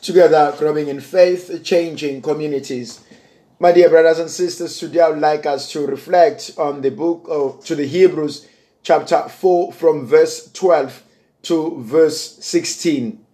together growing in faith, changing communities. My dear brothers and sisters, today I would like us to reflect on the book of to the Hebrews, chapter 4, from verse 12 to verse 16.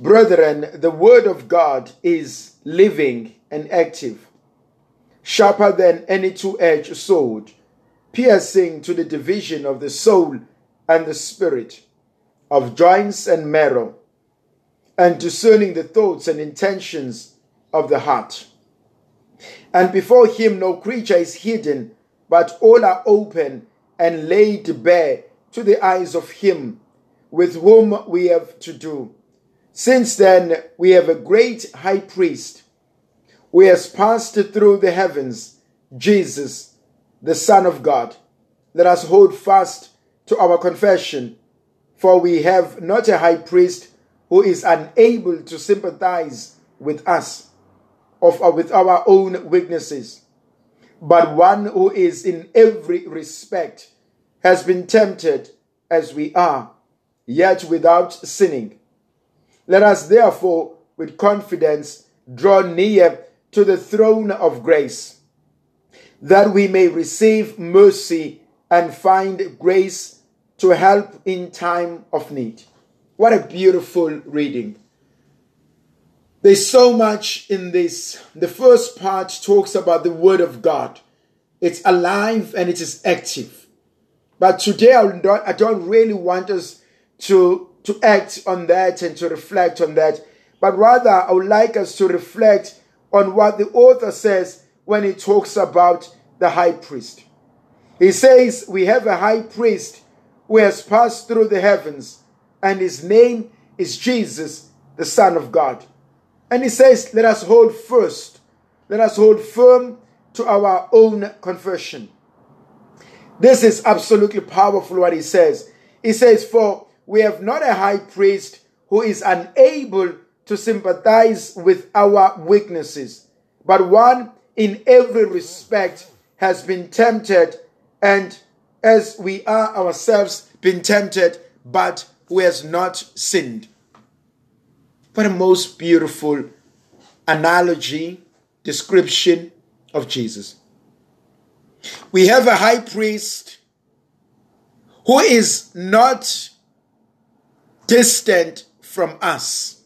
Brethren, the word of God is living and active, sharper than any two edged sword, piercing to the division of the soul and the spirit, of joints and marrow and discerning the thoughts and intentions of the heart. And before him no creature is hidden, but all are open and laid bare to the eyes of him with whom we have to do. Since then we have a great high priest who has passed through the heavens, Jesus, the Son of God. Let us hold fast to our confession, for we have not a high priest who is unable to sympathize with us of uh, with our own weaknesses. But one who is in every respect has been tempted as we are yet without sinning. Let us therefore with confidence draw near to the throne of grace that we may receive mercy and find grace to help in time of need what a beautiful reading. There's so much in this. The first part talks about the Word of God. It's alive and it is active. But today I don't, I don't really want us to, to act on that and to reflect on that. But rather, I would like us to reflect on what the author says when he talks about the high priest. He says, We have a high priest who has passed through the heavens and his name is Jesus, the Son of God. And he says, Let us hold first, let us hold firm to our own confession. This is absolutely powerful what he says. He says, For we have not a high priest who is unable to sympathize with our weaknesses, but one in every respect has been tempted, and as we are ourselves been tempted, but who has not sinned. What a most beautiful analogy, description of Jesus. We have a high priest who is not distant from us.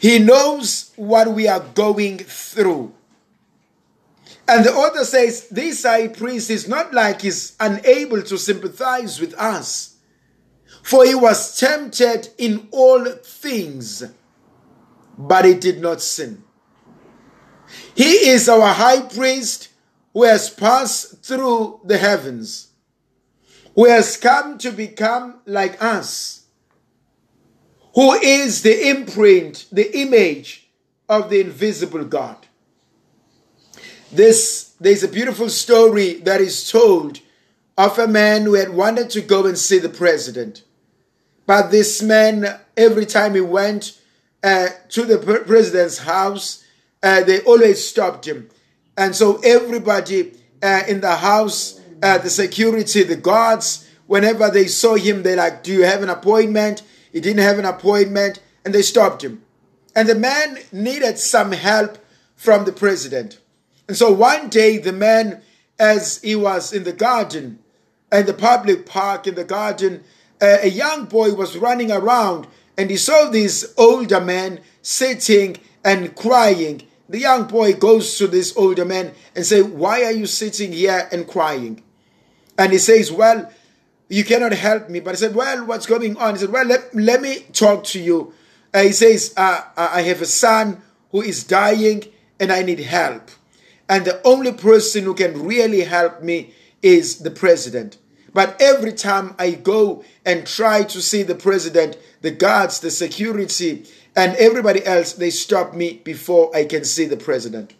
He knows what we are going through. And the author says this high priest is not like he's unable to sympathize with us. For he was tempted in all things, but he did not sin. He is our high priest who has passed through the heavens, who has come to become like us, who is the imprint, the image of the invisible God. This there's a beautiful story that is told of a man who had wanted to go and see the president. But this man, every time he went uh, to the president's house, uh, they always stopped him. And so everybody uh, in the house, uh, the security, the guards, whenever they saw him, they like, "Do you have an appointment?" He didn't have an appointment, and they stopped him. And the man needed some help from the president. And so one day, the man, as he was in the garden, in the public park in the garden, a young boy was running around and he saw this older man sitting and crying. The young boy goes to this older man and say, "Why are you sitting here and crying?" And he says, "Well, you cannot help me." But I said, "Well, what's going on?" He said, "Well, let, let me talk to you." Uh, he says, uh, "I have a son who is dying and I need help, and the only person who can really help me is the president." But every time I go and try to see the president, the guards, the security, and everybody else, they stop me before I can see the president.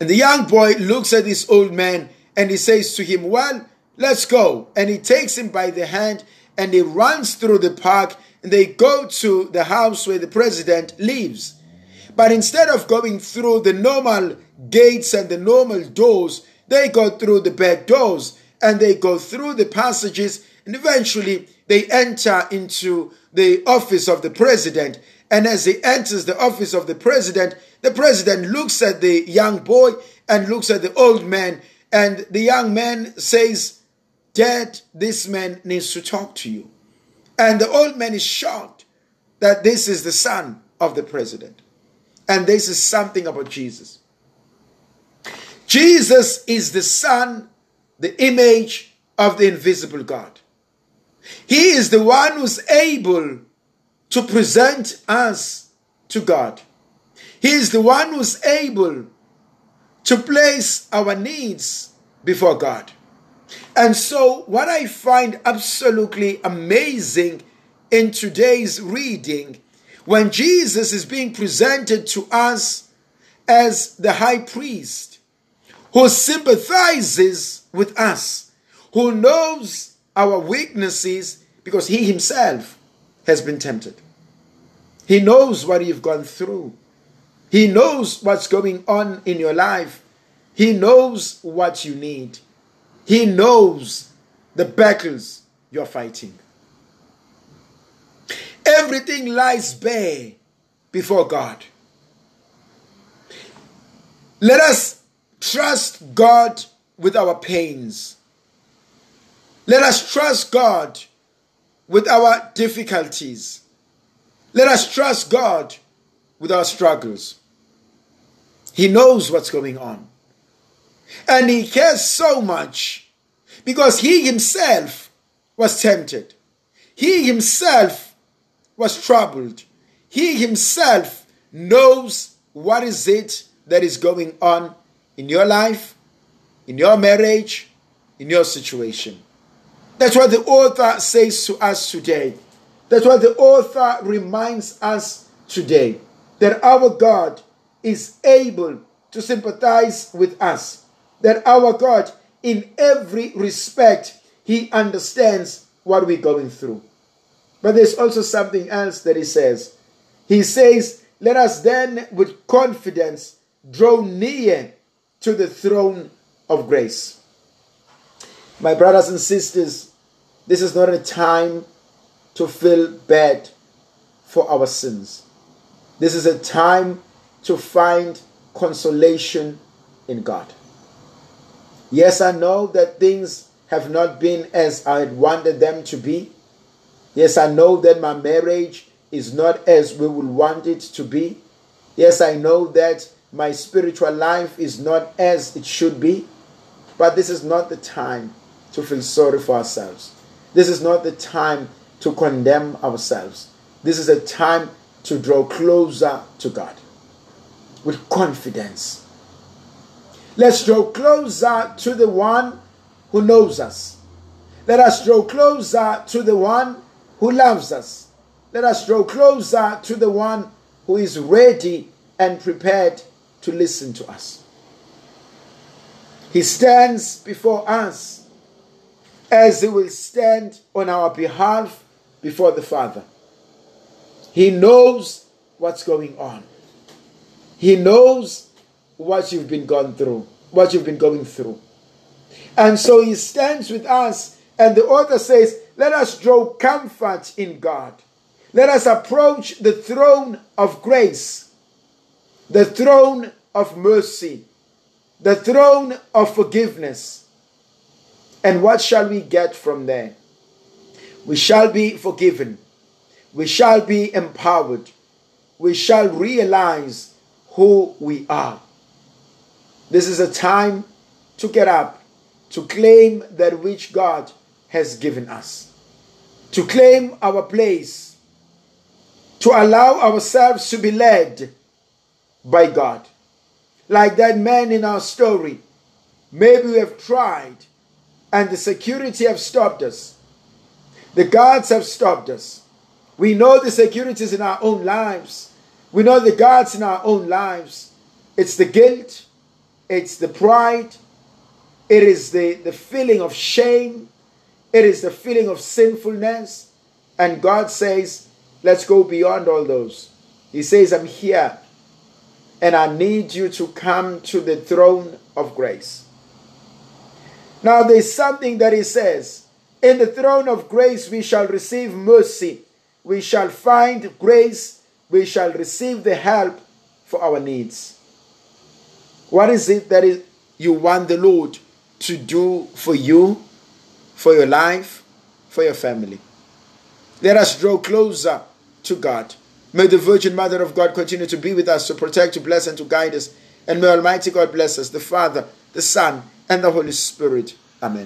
And the young boy looks at this old man and he says to him, Well, let's go. And he takes him by the hand and he runs through the park and they go to the house where the president lives. But instead of going through the normal gates and the normal doors, they go through the back doors and they go through the passages and eventually they enter into the office of the president And as he enters the office of the president, the president looks at the young boy and looks at the old man. And the young man says, Dad, this man needs to talk to you. And the old man is shocked that this is the son of the president. And this is something about Jesus. Jesus is the son, the image of the invisible God. He is the one who's able to present us to God. He is the one who's able to place our needs before God. And so, what I find absolutely amazing in today's reading, when Jesus is being presented to us as the high priest who sympathizes with us, who knows our weaknesses because he himself has been tempted. He knows what you've gone through. He knows what's going on in your life. He knows what you need. He knows the battles you're fighting. Everything lies bare before God. Let us trust God with our pains. Let us trust God with our difficulties. Let us trust God with our struggles. He knows what's going on. And he cares so much because he himself was tempted. He himself was troubled. He himself knows what is it that is going on in your life, in your marriage, in your situation. That's what the author says to us today. That's what the author reminds us today that our God is able to sympathize with us that our God, in every respect, He understands what we're going through. But there's also something else that He says. He says, Let us then with confidence draw near to the throne of grace. My brothers and sisters, this is not a time to feel bad for our sins. This is a time to find consolation in God. Yes, I know that things have not been as I had wanted them to be. Yes, I know that my marriage is not as we would want it to be. Yes, I know that my spiritual life is not as it should be. But this is not the time to feel sorry for ourselves. This is not the time to condemn ourselves. This is a time to draw closer to God with confidence Let's draw closer to the one who knows us. Let us draw closer to the one who loves us. Let us draw closer to the one who is ready and prepared to listen to us. He stands before us as he will stand on our behalf before the Father. He knows what's going on. He knows what you've been gone through, what you've been going through. And so he stands with us, and the author says, Let us draw comfort in God. Let us approach the throne of grace, the throne of mercy, the throne of forgiveness. And what shall we get from there? We shall be forgiven. We shall be empowered. We shall realize who we are. This is a time to get up, to claim that which God has given us, to claim our place, to allow ourselves to be led by God. Like that man in our story, maybe we have tried and the security have stopped us. The guards have stopped us. We know the securities in our own lives. We know the guards in our own lives. It's the guilt, it's the pride, it is the, the feeling of shame, it is the feeling of sinfulness. And God says, let's go beyond all those. He says, I'm here and I need you to come to the throne of grace. Now, there's something that He says In the throne of grace, we shall receive mercy, we shall find grace we shall receive the help for our needs. What is it that is you want the Lord to do for you, for your life, for your family? Let us draw closer to God. May the Virgin Mother of God continue to be with us, to protect, to bless, and to guide us. And may Almighty God bless us, the Father, the Son, and the Holy Spirit. Amen.